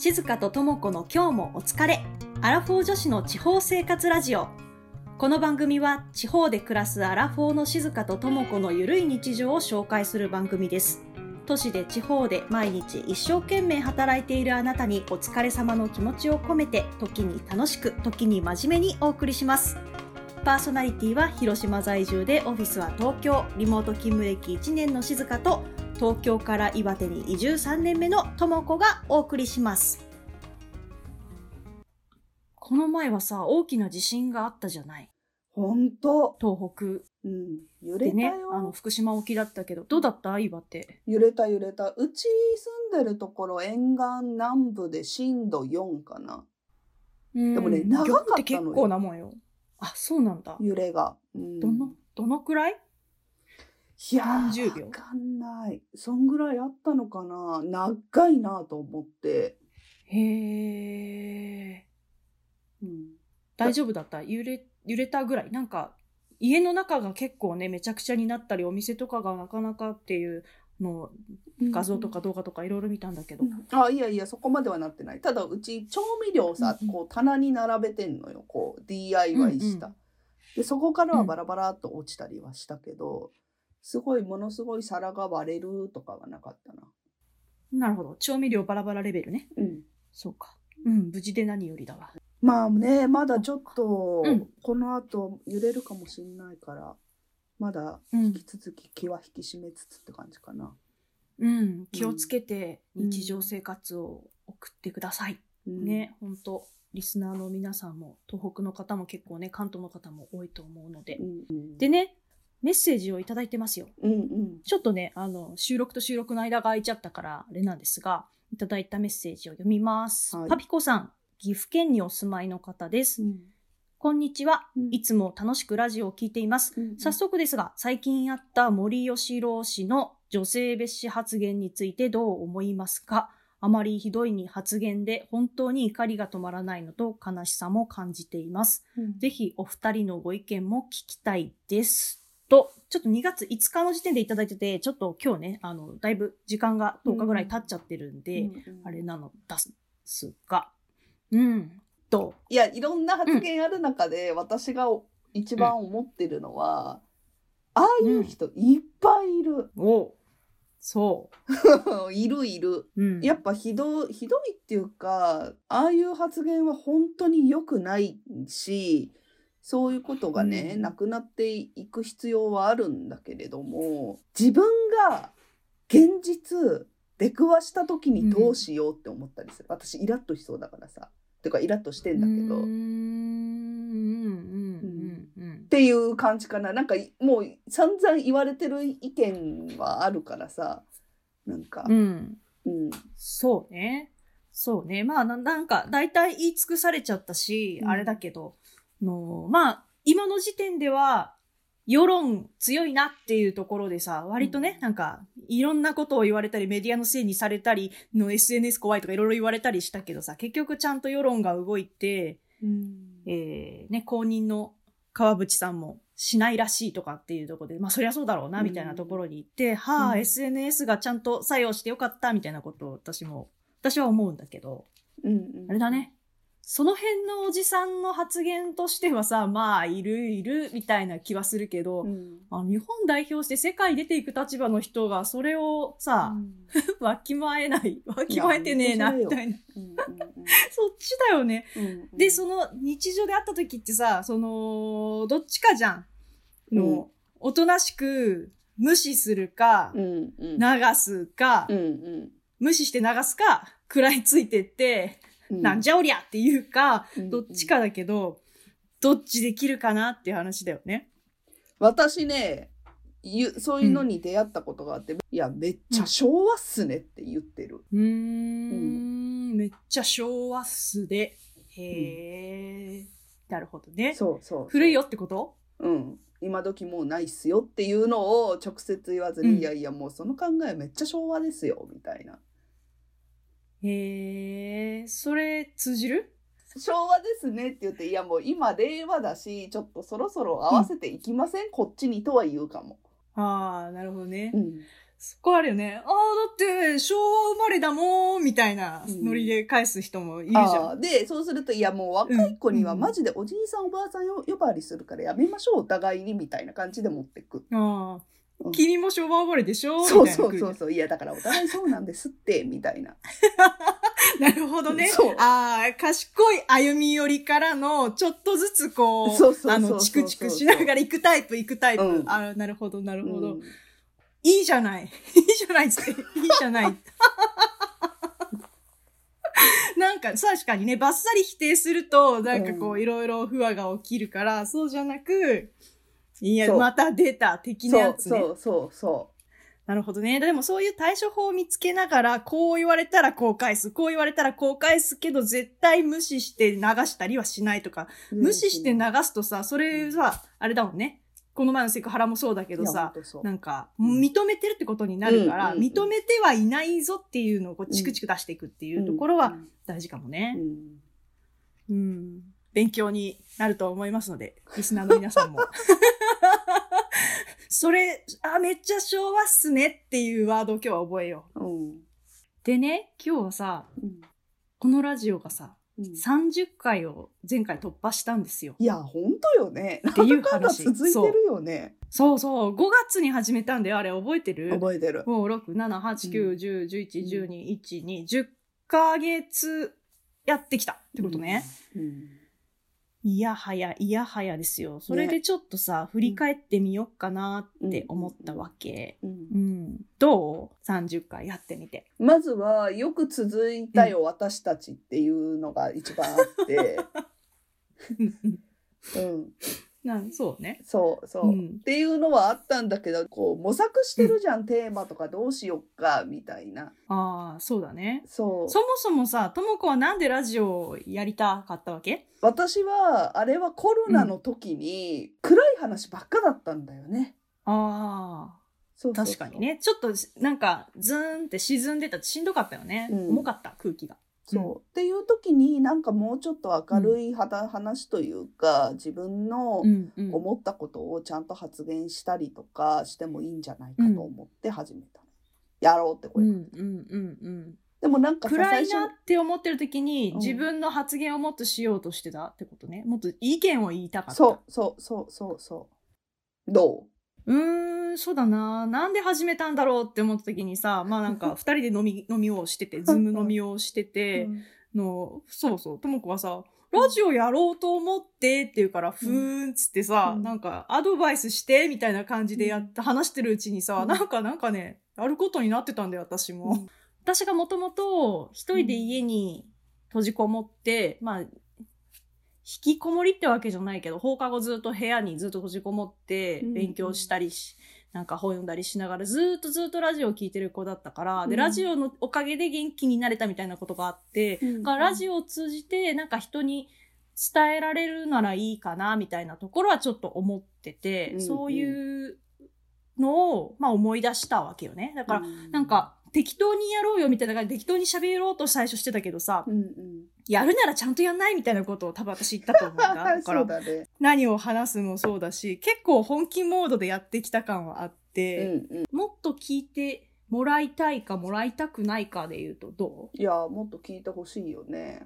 静香と智子の今日もお疲れ。アラフォー女子の地方生活ラジオ。この番組は地方で暮らすアラフォーの静香と智子のゆるい日常を紹介する番組です。都市で地方で毎日一生懸命働いているあなたにお疲れ様の気持ちを込めて時に楽しく時に真面目にお送りします。パーソナリティは広島在住でオフィスは東京、リモート勤務歴1年の静香と東京から岩手に移住3年目の智子がお送りします。この前はさ、大きな地震があったじゃない。ほんと。東北うん。揺れたよ。、あの福島沖だったけど、どうだった？岩手。揺れた揺れた。うち住んでるところ沿岸南部で震度4かな。でもね長かったのよ結構なもんよ。あ、そうなんだ。揺れが。うん、どの、どのくらい？いや何十秒ーわかんない。そんぐらいあったのかな。長いなと思って。へえ。うん。大丈夫だった？揺れ、揺れたぐらい？なんか、家の中が結構ね、めちゃくちゃになったり、お店とかがなかなかっていうのを画像とか動画とかいろいろ見たんだけど。あいやいやそこまではなってないただうち調味料さ、うんうんこう棚に並べてんのよこう DIY した、うんでそこからはバラバラっと落ちたりはしたけど、すごいものすごい皿が割れるとかはなかったななるほど。調味料バラバラレベルね。うんそうか。うん、無事で何よりだわ。まあねまだちょっと、うんこの後揺れるかもしんないからまだうん引き続き気は引き締めつつって感じかな、うん、気をつけて日常生活を送ってください。うんね、本当リスナーの皆さんも、東北の方も結構ね、関東の方も多いと思うのでう。んうん、でね、メッセージをいただいてますよ。うんうんちょっとね、あの、収録と収録の間が空いちゃったから、あれなんですが、いただいたメッセージを読みます。はいパピコさん、岐阜県にお住まいの方です。うんこんにちはうん。いつも楽しくラジオを聞いています。早速ですが、最近あった森喜朗氏の女性蔑視発言についてどう思いますか？あまりひどいに発言で本当に怒りが止まらないのと悲しさも感じています。うんぜひお二人のご意見も聞きたいです。と、ちょっと2月5日の時点でいただいてて、ちょっと今日ね、あの、だいぶ時間が10日ぐらい経っちゃってるんで、うんうんあれなのですが、うん、と、いやいろんな発言ある中で、私が一番思ってるのは、ああいう人いっぱいいる、おそ いるいる。う。うん。やっぱひどひどいっていうかああいう発言は本当に良くないしそういうことがね、うんなくなっていく必要はあるんだけれども自分が現実出くわした時にどうしようって思ったりする、私イラッとしそうだからさてかイラッとしてんだけど。うーんっていう感じかななんかいもう散々言われてる意見はあるからさなんかうん。うん。うんそうね。そうね。まあ、ななんか、大体言い尽くされちゃったし、うんあれだけど、の、まあ、今の時点では、世論強いなっていうところでさ、割とね、うん。なんか、いろんなことを言われたり、メディアのせいにされたり、の SNS 怖いとかいろいろ言われたりしたけどさ、結局ちゃんと世論が動いて、えーね、公認の川淵さんもしないらしいとかっていうところで、まあそりゃそうだろうな、みたいなところに行って、はあ、うん。SNS がちゃんと作用してよかった、みたいなことを私も、私は思うんだけど、うんうん。あれだね。その辺のおじさんの発言としてはさ、まあ、いるいる、みたいな気はするけど、うんあの日本代表して世界出ていく立場の人がそれをさ、わきまえない、わきまえてねえな、みたいな。うんうん そっちだよね。うんうんで、その日常で会った時ってさ、その、どっちかじゃん。の、うんおとなしく無視するか、うんうん流すか、うんうん無視して流すか、食らいついてって、うんなんじゃおりゃっていうか、うんどっちかだけど、どっちできるかなっていう話だよね。私ねゆそういうのに出会ったことがあって、いやめっちゃ昭和っすねって言ってる、うーん、めっちゃ昭和っすで。へえ、なるほどね。そうそう。古いよってこと？うん。今時もうないっすよっていうのを直接言わずに、うん。いやいやもうその考えめっちゃ昭和ですよみたいなへえ、それ通じる昭和ですねって言っていやもう今令和だしちょっとそろそろ合わせていきません、こっちにとは言うかも、ああ、なるほどね。うん。そこあるよね。ああ、だって、昭和生まれだもん、みたいなノリで返す人もいるじゃん。あーでそうするといやもう若い子にはうん。マジでおじいさんおばあさんよ呼ばわりするからやめましょうお互いにみたいな感じで持ってく。ああうん君も昭和生まれでしょ？そうみたいなそうそうそういやだからお互いそうなんですって みたいな。なるほどねそう。ああ、賢い歩み寄りからの、ちょっとずつこう、あの、チクチクしながら行くタイプ、行くタイプ。うんああ、なるほど、なるほど。うんいいじゃない。いいじゃないって。いいじゃない。なんか、確かにね、バッサリ否定すると、なんかこうう、いろいろ不和が起きるから、そうじゃなく、いや、また出た、的なそやつね。うそうそうそなるほどね。でもそういう対処法を見つけながら、こう言われたらこう返す、こう言われたらこう返すけど、絶対無視して流したりはしないとか、う。無視して流すとさ、それさ、あれだもんね。この前のセクハラもそうだけどさなんか、うん認めてるってことになるから、うんうんうん認めてはいないぞっていうのをこうチクチク出していくっていうところは大事かもうね。んうん。勉強になると思いますので、リスナーの皆さんも。それ、あ、めっちゃ昭和っすねっていうワードを今日は覚えよう。うんでね、今日はさ、うんこのラジオがさ、うん30回を前回突破したんですよ。いや本当よね。っていう話続いてるよね。そうそう、5月に始めたんだよ、あれ覚えてる？覚えてる。5、6、7、8、9、10、11、12、1、2、10ヶ月やってきたってことね。うん。いやはや、いやはやですよ。それでちょっとさ、振り返ってみよっかなって思ったわけ。うんうん。どう ?30 回やってみて。まずはよく続いたよ、私たちっていうのが一番あって、うん、なんそうね。そうそう、うんっていうのはあったんだけどこう模索してるじゃん、テーマとかどうしよっかみたいなああ、そうだね。そうそもそもさ、ともこはなんでラジオをやりたかったわけ？私はあれはコロナの時に暗い話ばっかだったんだよね。ああ、そう確かに。ね。ちょっとなんか、ズーンって沈んでた。しんどかったよね。うん重かった、空気が。そう、うんっていう時になんかもうちょっと明るい話というか自分のうんうん。思ったことをちゃんと発言したりとかしてもいいんじゃないかと思って始めたの、やろうってこれ、うんうんうんうん。でもなんかさ暗いなって思ってる時に、うん。自分の発言をもっとしようとしてたってことね。もっと意見を言いたかった。そうそうそうそうそう。どう？ーん、そうだな。なんで始めたんだろうって思った時にさ、まあなんか 二人で飲み、飲みをしてて、ズーム飲みをしてう、て、の、そうそう、ともこはさ、ラジオやろうと思ってって言うから、ふーんっつってさ、うん。なんかアドバイスしてみたいな感じでやって、話してるうちにさ、うん。なんかなんかね、やることになってたんだよ、私も。うん。私がもともと一人で家に閉じこもって、まあ、引きこもりってわけじゃないけど、放課後ずっと部屋にずっと閉じこもってうん勉強したりし、なんか本読んだりしながらずっとずっとラジオを聞いてる子だったから、で、うん。ラジオのおかげで元気になれたみたいなことがあって、うん。だからラジオを通じてなんか人に伝えられるならいいかなみたいなところはちょっと思ってて、うんそういうのを、まあ、思い出したわけよね。だから、なんか、適当にやろうよみたいな感じで適当に喋ろうと最初してたけどさ、うんうんやるならちゃんとやんないみたいなことを多分私言ったと思うんだ。だからだね何を話すもそうだし、結構本気モードでやってきた感はあっうて、んうんもっと聞いてもらいたいかもらいたくないかで言うとどいやもっと聞いてほしいよね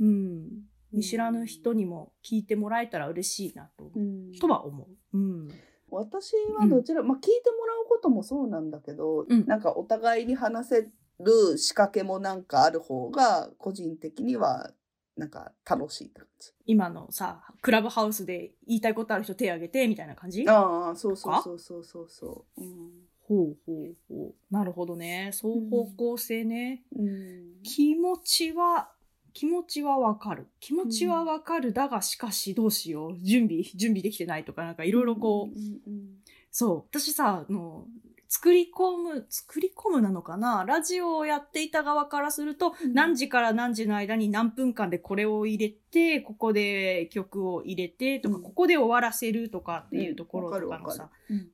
ううん。見知らぬ人にも聞いてもらえたら嬉しいなと、うんとは思う。うん。私はどちら、まあ聞いてもらうこともそうなんだけど、うんなんかお互いに話せる仕掛けもなんかある方が個人的にはなんか楽しい感じ。今のさ、クラブハウスで言いたいことある人手挙げてみたいな感じああそうそうそうそうそうそう。うんほうほうほう。なるほどね。双方向性ね。うん気持ちは、気持ちはわかる。気持ちはわかる。だが、しかしどうしよう。準備、準備できてないとか、なんかいろいろこう、うんうんそう。私さ、あの、作り込む、作り込むなのかな？ラジオをやっていた側からすると、うん何時から何時の間に何分間でこれを入れて、ここで曲を入れてとか、うんここで終わらせるとかっていうところとかのさ、わかるわかる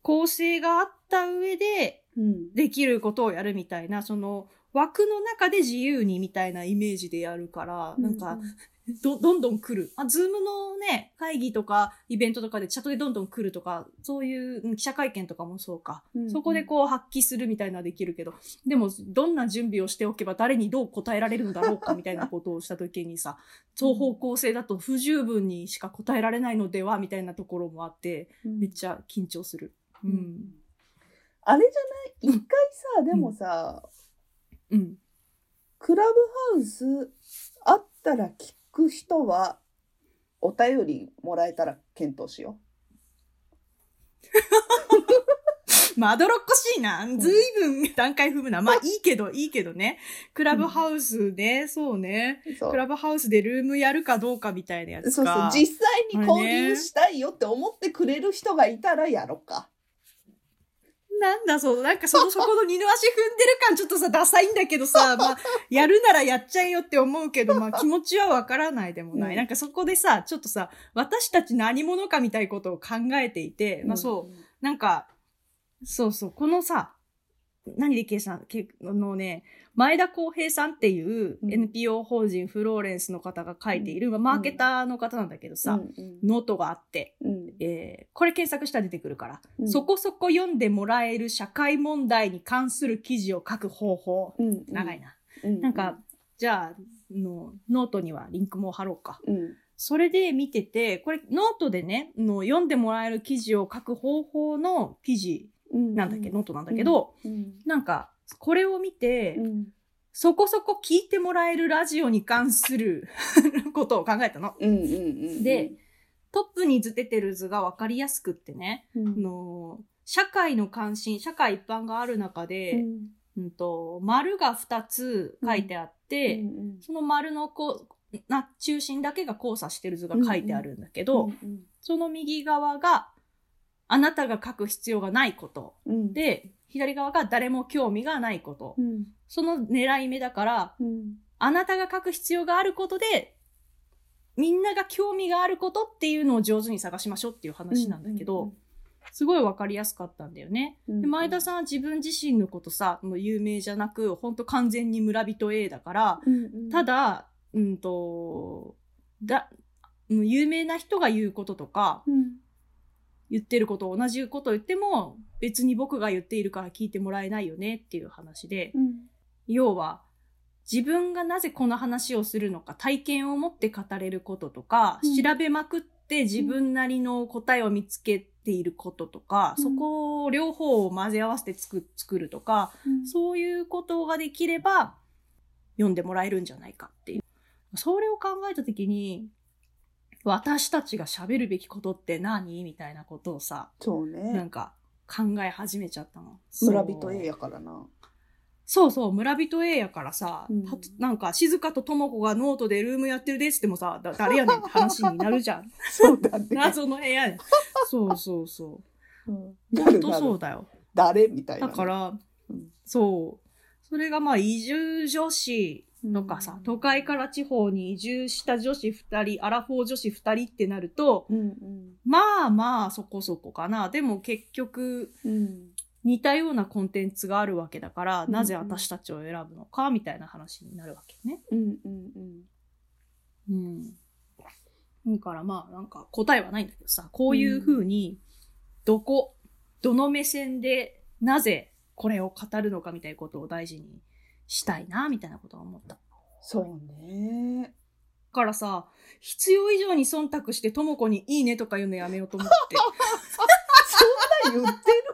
構成があった上で、うんできることをやるみたいな、その枠の中で自由にみたいなイメージでやるから、なんか、ど、どんどん来る。あ、ズームのね、会議とかイベントとかでチャットでどんどん来るとか、そういううん記者会見とかもそうか。うんそこでこう発揮するみたいなできるけど、でもどんな準備をしておけば誰にどう答えられるんだろうかみたいなことをした時にさ、双方向性だと不十分にしか答えられないのではみたいなところもあって、めっちゃ緊張する。ううんん。あれじゃない？一回さ、でもさ、うん。クラブハウスあったら聞く人はお便りもらえたら検討しよ まどろっこしいな。ずいぶん段階踏むな。まあいいけど、いいけどね。クラブハウスで、そうね。う。そうクラブハウスでルームやるかどうかみたいなやつそうそうか。実際に交流したいよって思ってくれる人がいたらやろうか。なんだそう、なんかその、そこの二の足踏んでる感ちょっとさ、ダサいんだけどさ、まあ、やるならやっちゃえよって思うけど、まあ 気持ちはわからないでもない。うん。なんかそこでさ、ちょっとさ、私たち何者かみたいなことを考えていて、まあそう、なんか、そうそう、このさ、何で計算、のね、前田康平さんっていううん。NPO 法人フローレンスの方が書いている、まあマーケターの方なんだけどさ、うんうん。ノートがあって、うん。えーこれ検索したら出てくるから、うん。そこそこ読んでもらえる社会問題に関する記事を書く方法。うん。長いな。うん。なんか、じゃあの、ノートにはリンクも貼ろうか。うん。それで見てて、これノートでね、の読んでもらえる記事を書く方法の記事うんなんだっけ、ノートなんだけど、うん。なんか、これを見て、うん。そこそこ聞いてもらえるラジオに関する ことを考えたの。うんうんうんで、トップに図出てる図が分かりやすくってね、うん。あの社会の関心、社会一般がある中うで、ん。うんと丸が2つ書いてあって、うん。その丸のこうな中心だけが交差してる図が書いてあるんだけど、うん。その右側があなたが書く必要がないこと。うん。で、左側が誰も興味がないこと。うん。その狙い目だから、うん。あなたが書く必要があることで、みんなが興味があることっていうのを上手に探しましょうっていう話なんだけど、すごいわかりやすかったんだよね。うんで前田さんは自分自身のことさ、もう有名じゃなく、ほんと完全に村人 A だから、うんうん。ただ、うんと、だ、うん有名な人が言うこととか、うん言ってること同じことを言っても、別に僕が言っているから聞いてもらえないよねっていう話で、うん。要は、自分がなぜこの話をするのか、体験を持って語れることとか、うん。調べまくって自分なりの答えを見つけていることとか、うん。そこを両方を混ぜ合わせて作作るとか、うん。そういうことができれば、読んでもらえるんじゃないかっていう。それを考えたときに、私たちが喋るべきことって何？みたいなことをさ、そうね。なんか考え始めちゃったの。村人 A やからな。そうそう、村人 A やからさ、うん。たなんか、静香と智子がノートでルームやってるでっつってもさ、だ誰やねんって話になるじゃん。そうだね。謎の部屋やそうそうそう。うん。ほんとそうだよ。誰？みたいなね。だから、うん。そう。それがまあ、移住女子とかさ、うん都会から地方に移住した女子二人、アラフォー女子二人ってなると、うんうんまあまあ、そこそこかな。でも結局、うん似たようなコンテンツがあるわけだから、うんなぜ私たちを選ぶのか、みたいな話になるわけね。うんうんうん。だからまあ、なんか答えはないんだけどさ、こういうふうに、どこ、どの目線で、なぜこれを語るのかみたいなことを大事にしたいな、みたいなことは思った。そうねだからさ、必要以上に忖度して、ともこにいいねとか言うのやめようと思って。そんな言ってる？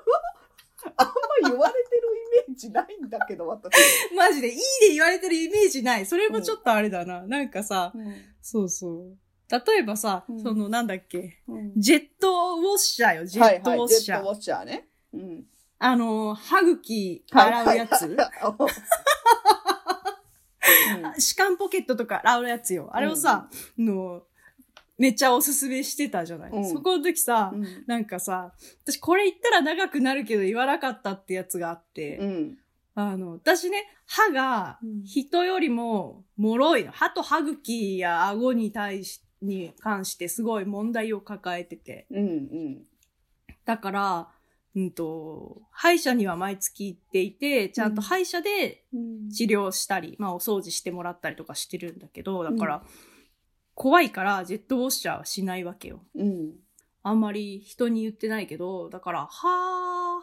あんま言われてるイメージないんだけど私、マジで、いいね言われてるイメージない。それもちょっとあれだな。なんかさ、そうそう。例えばさ、うんそのなんだっけ、うんジェットウォッシャーよ、ジェットウォッシャー。はいはい、ジェットウォッシャーね。うん。あの、歯茎洗うやつ、歯間ポケットとか洗うやつよ。あれをさ、の、めっちゃおすすめしてたじゃない。うんそこの時さ、うんうんなんかさ、私これ言ったら長くなるけど言わなかったってやつがあって、うん。あの、私ね、歯がうん人よりも脆いの。歯と歯茎や顎に対し、に関してすごい問題を抱えてて。うんうん。だから、うんと、歯医者には毎月行っていて、ちゃんと歯医者でうん治療したり、まあお掃除してもらったりとかしてるんだけど、だから、怖いからジェットウォッシャーはしないわけよ。うん。あんまり人に言ってないけど、だから歯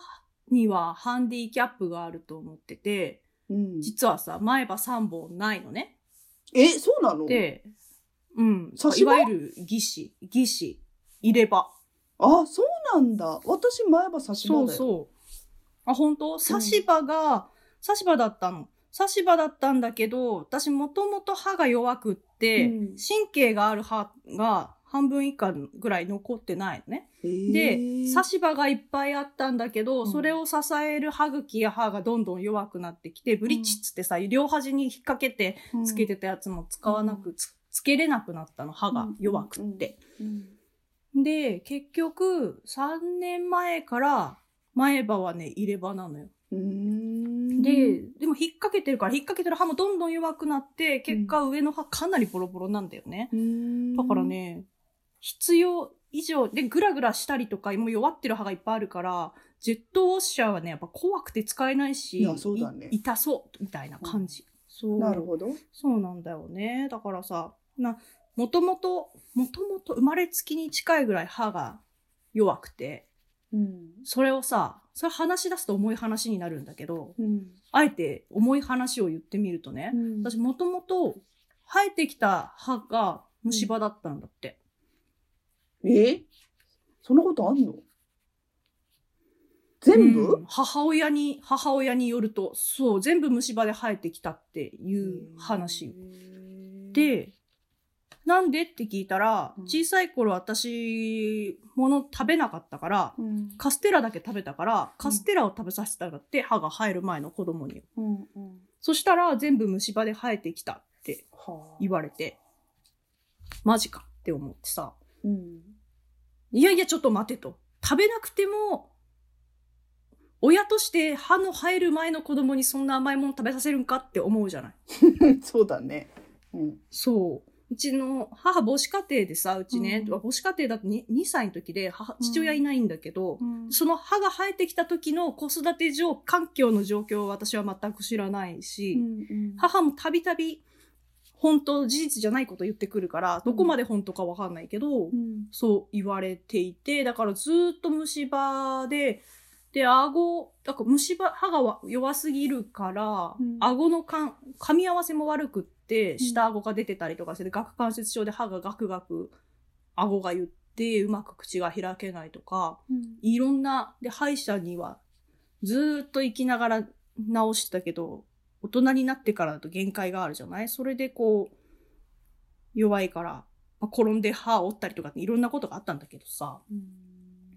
にはハンディキャップがあると思ってて、うん。実はさ、前歯3本ないのね。え、そうなの？で、うん。いわゆる義歯、義歯、入れ歯。あ、そうなんだ。私、前歯差し歯だよ。そうそう。あ、本当？差し歯が、差し歯だったの。差し歯だったんだけど、私もともと歯が弱くって、うん神経がある歯が半分以下ぐらい残ってないのね。で、差し歯がいっぱいあったんだけど、うんそれを支える歯茎や歯がどんどん弱くなってきて、ブリッジっつってさ、両端に引っ掛けてつけてたやつも使わなく、つつけれなくなったの、歯が弱くって。うん。で、結局、3年前から前歯はね、入れ歯なのよ。うん。で、でも引っ掛けてるから、引っ掛けてる歯もどんどん弱くなって、結果上の歯かなりボロボロなんだよね。うん、だからね、必要以上でグラグラしたりとか、もう弱ってる歯がいっぱいあるから、ジェットウォッシャーはね、やっぱ怖くて使えないし、いやそうだねい痛そうみたいな感じ。そう。なるほど。そうなんだよね。だからさ、な、もともと、もともと生まれつきに近いぐらい歯が弱くて、うん。それをさ、それ話し出すと重い話になるんだけど、うん。あえて重い話を言ってみるとね、私もともと生えてきた歯が虫歯だったんだって。え？そんなことあんの？全部、うん母親に、母親によると、そう、全部虫歯で生えてきたっていう話よ。で、なんで？って聞いたら、うん小さい頃私、もの食べなかったから、うん、カステラだけ食べたから、カステラを食べさせたんだって、歯が生える前の子供に。うんうん。そしたら、全部虫歯で生えてきたってはあ。言われて、マジかって思ってさ、うん。いやいや、ちょっと待てと。食べなくても、親として歯の生える前の子供にそんな甘いもの食べさせるんかって思うじゃない。そうだね。うん。そう。うちの母母子家庭でさ、うちね、うん。母子家庭だと 2, 2歳の時で母父親いないんだけど、うん。その歯が生えてきた時の子育て上、環境の状況を私は全く知らないし、うん母もたびたび本当事実じゃないこと言ってくるから、どこまで本当かわかんないけど、うん。そう言われていて、だからずーっと虫歯で、で、顎、だから虫歯、歯がわ弱すぎるから、うん。顎のかん噛み合わせも悪くって、下顎が出てたりとかして、顎関節症で歯がガクガク、顎が言って、うまく口が開けないとか、うんいろんな、で、歯医者にはずーっと行きながら治してたけど、大人になってからだと限界があるじゃない？それでこう、弱いから、まあ転んで歯を折ったりとかっていろんなことがあったんだけどさ。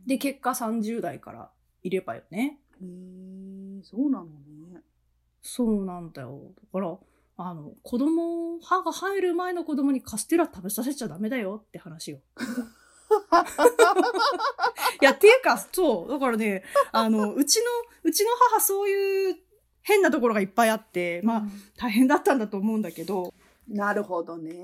で、結果30代からいればよね。へえそうなのね。そうなんだよ。だから、あの、子供、歯が生える前の子供にカステラ食べさせちゃダメだよって話よ。いや、っていうか、そう、だからね、あの、うちの、うちの母そういう変なところがいっぱいあって、まあ、大変だったんだと思うんだけど、なるほどね。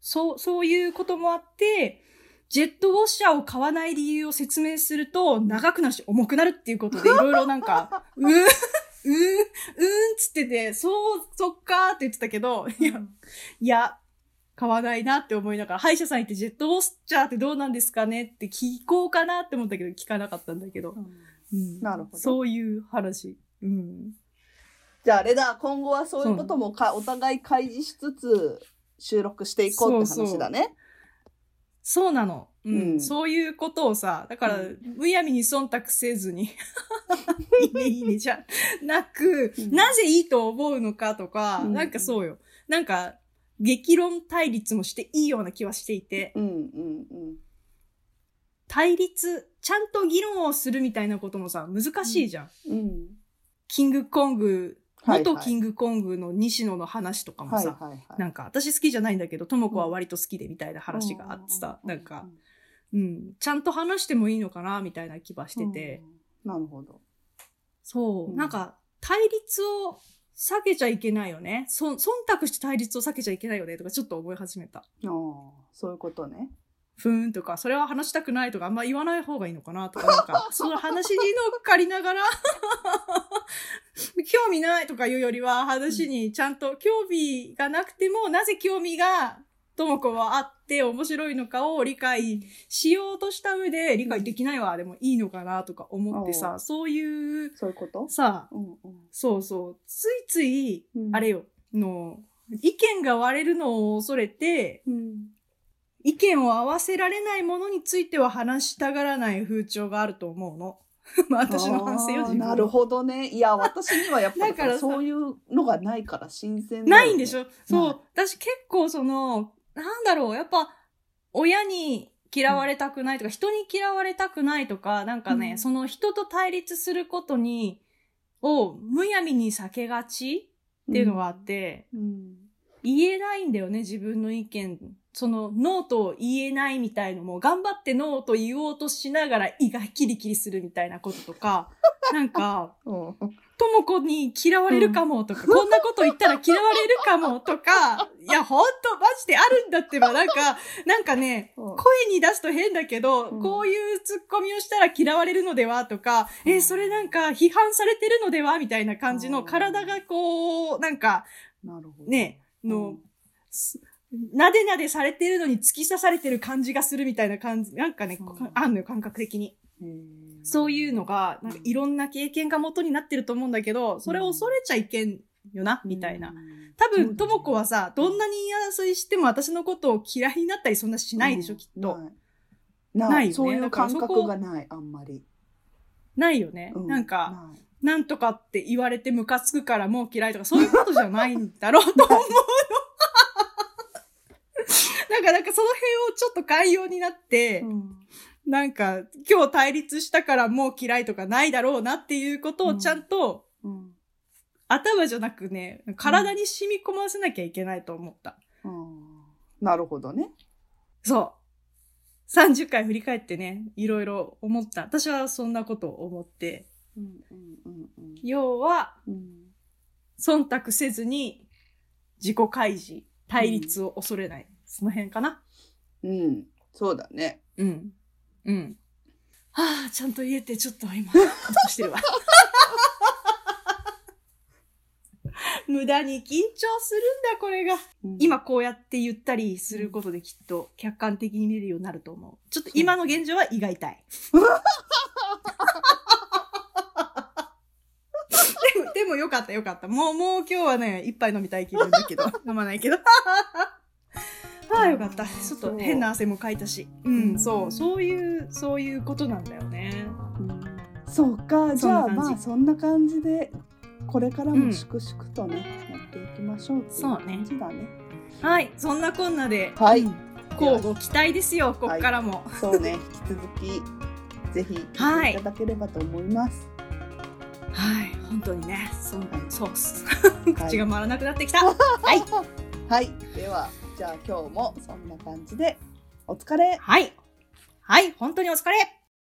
そう、そういうこともあって、ジェットウォッシャーを買わない理由を説明すると、長くなるし重くなるっていうことで、いろいろなんか、うーん、うーん、うーんつってて、そう、そっかーって言ってたけど、いや、いや、買わないなって思いながら、歯医者さん行ってジェットウォッシャーってどうなんですかねって聞こうかなって思ったけど、聞かなかったんだけど。うんなるほどそういう話。うん。じゃああれだ、今後はそういうこともかお互い開示しつつ収録していこうって話だね。そうなの。うん。うんそういうことをさ、だから、うむやみに忖度せずに、いいね、いいね、じゃなく、うんなぜいいと思うのかとか、うんなんかそうよ。なんか、激論対立もしていいような気はしていて、うんうんうん。対立、ちゃんと議論をするみたいなこともさ、難しいじゃん。うん。キングコング、元キングコングの西野の話とかもさ、はいはいはい。なんか私好きじゃないんだけど、とも子は割と好きでみたいな話があってさ、なんか、うん、ちゃんと話してもいいのかな、みたいな気はしてて、うん。なるほど。そう、うんなんか、対立を避けちゃいけないよね。そ忖度して対立を避けちゃいけないよね、とかちょっと思い始めた。ああ、そういうことね。ふーんとか、それは話したくないとか、あんま言わない方がいいのかなとか、なんか、その話に乗っかりながら、興味ないとかいうよりは、話にちゃんと興味がなくても、なぜ興味が、ともこはあって面白いのかを理解しようとした上で、理解できないわ、でもいいのかなとか思ってさ、そういう、そういうこと？さ、うんうん。そうそう、ついつい、うんあれよ、の、意見が割れるのを恐れて、うん。意見を合わせられないものについては話したがらない風潮があると思うの。まあ私の反省よ、なるほどね。いや、私にはやっぱだからさそういうのがないから新鮮ねないんでしょ？そう。私結構その、なんだろう、やっぱ、親に嫌われたくないとか、人に嫌われたくないとか、なんかね、うんその人と対立することに、をむやみに避けがちっていうのがあって、うん。言えないんだよね、自分の意見。その、 NO と言えないみたいのも、頑張って NO と言おうとしながら胃がキリキリするみたいなこととか、なんか、うん。ともこに嫌われるかもとか、こんなこと言ったら嫌われるかもとか、いや、ほんと、マジであるんだってば、なんか、なんかね、うん。声に出すと変だけど、うん。こういうツッコミをしたら嫌われるのではとか、うん。えーそれなんか批判されてるのではみたいな感じのうん。体がこう、なんか。ね、の、すなでなでされてるのに突き刺されてる感じがするみたいな感じ、なんかね、うんあんのよ、感覚的に。うんそういうのが、なんかいろんな経験が元になってると思うんだけど、それを恐れちゃいけんよな、みたいな。。多分、ともこはさ、どんなに言い争いしても私のことを嫌いになったりそんなしないでしょ、きっと。ない。よねそういう感覚がない、あんまり。ないよね。うなんか、なんとかって言われてムカつくからもう嫌いとか、そういうことじゃないんだろうと思うの。なんか、なんかその辺をちょっと寛容になって、うんなんか、今日対立したからもう嫌いとかないだろうなっていうことをちゃんと、うん頭じゃなくね、体に染み込ませなきゃいけないと思った。うんなるほどね。そう。30回振り返ってね、いろいろ思った。私はそんなことを思って。うんうんうんうん要は、うん忖度せずに自己開示、対立を恐れない。その辺かな。うん、そうだね。うん。うん。はあ、ちゃんと言えてちょっと今、ほっとしてるわ。無駄に緊張するんだ、これが。うん今こうやって言ったりすることできっと客観的に見れるようになると思う。ちょっと今の現状は胃が痛い。でも、でもよかったよかった。もう、もう今日はね、一杯飲みたい気分だけど、飲まないけど。ああ、よかった。ちょっと変な汗もかいたし。うん、そう、そういう、そういうことなんだよね。うんそうか、じゃあまあそんな感じでこれからうんも粛々とね、やっていきましょうっていうそうね感じだね。はい、そんなこんなで、はいうん交互期待ですよ、こっからも。そうね、引き続きぜひ聞いていただければと思います。はい、本当にね、そんそうっす。はい 口が回らなくなってきた。はい。はい、ではじゃあ今日もそんな感じでお疲れ。はい。はい、本当にお疲れ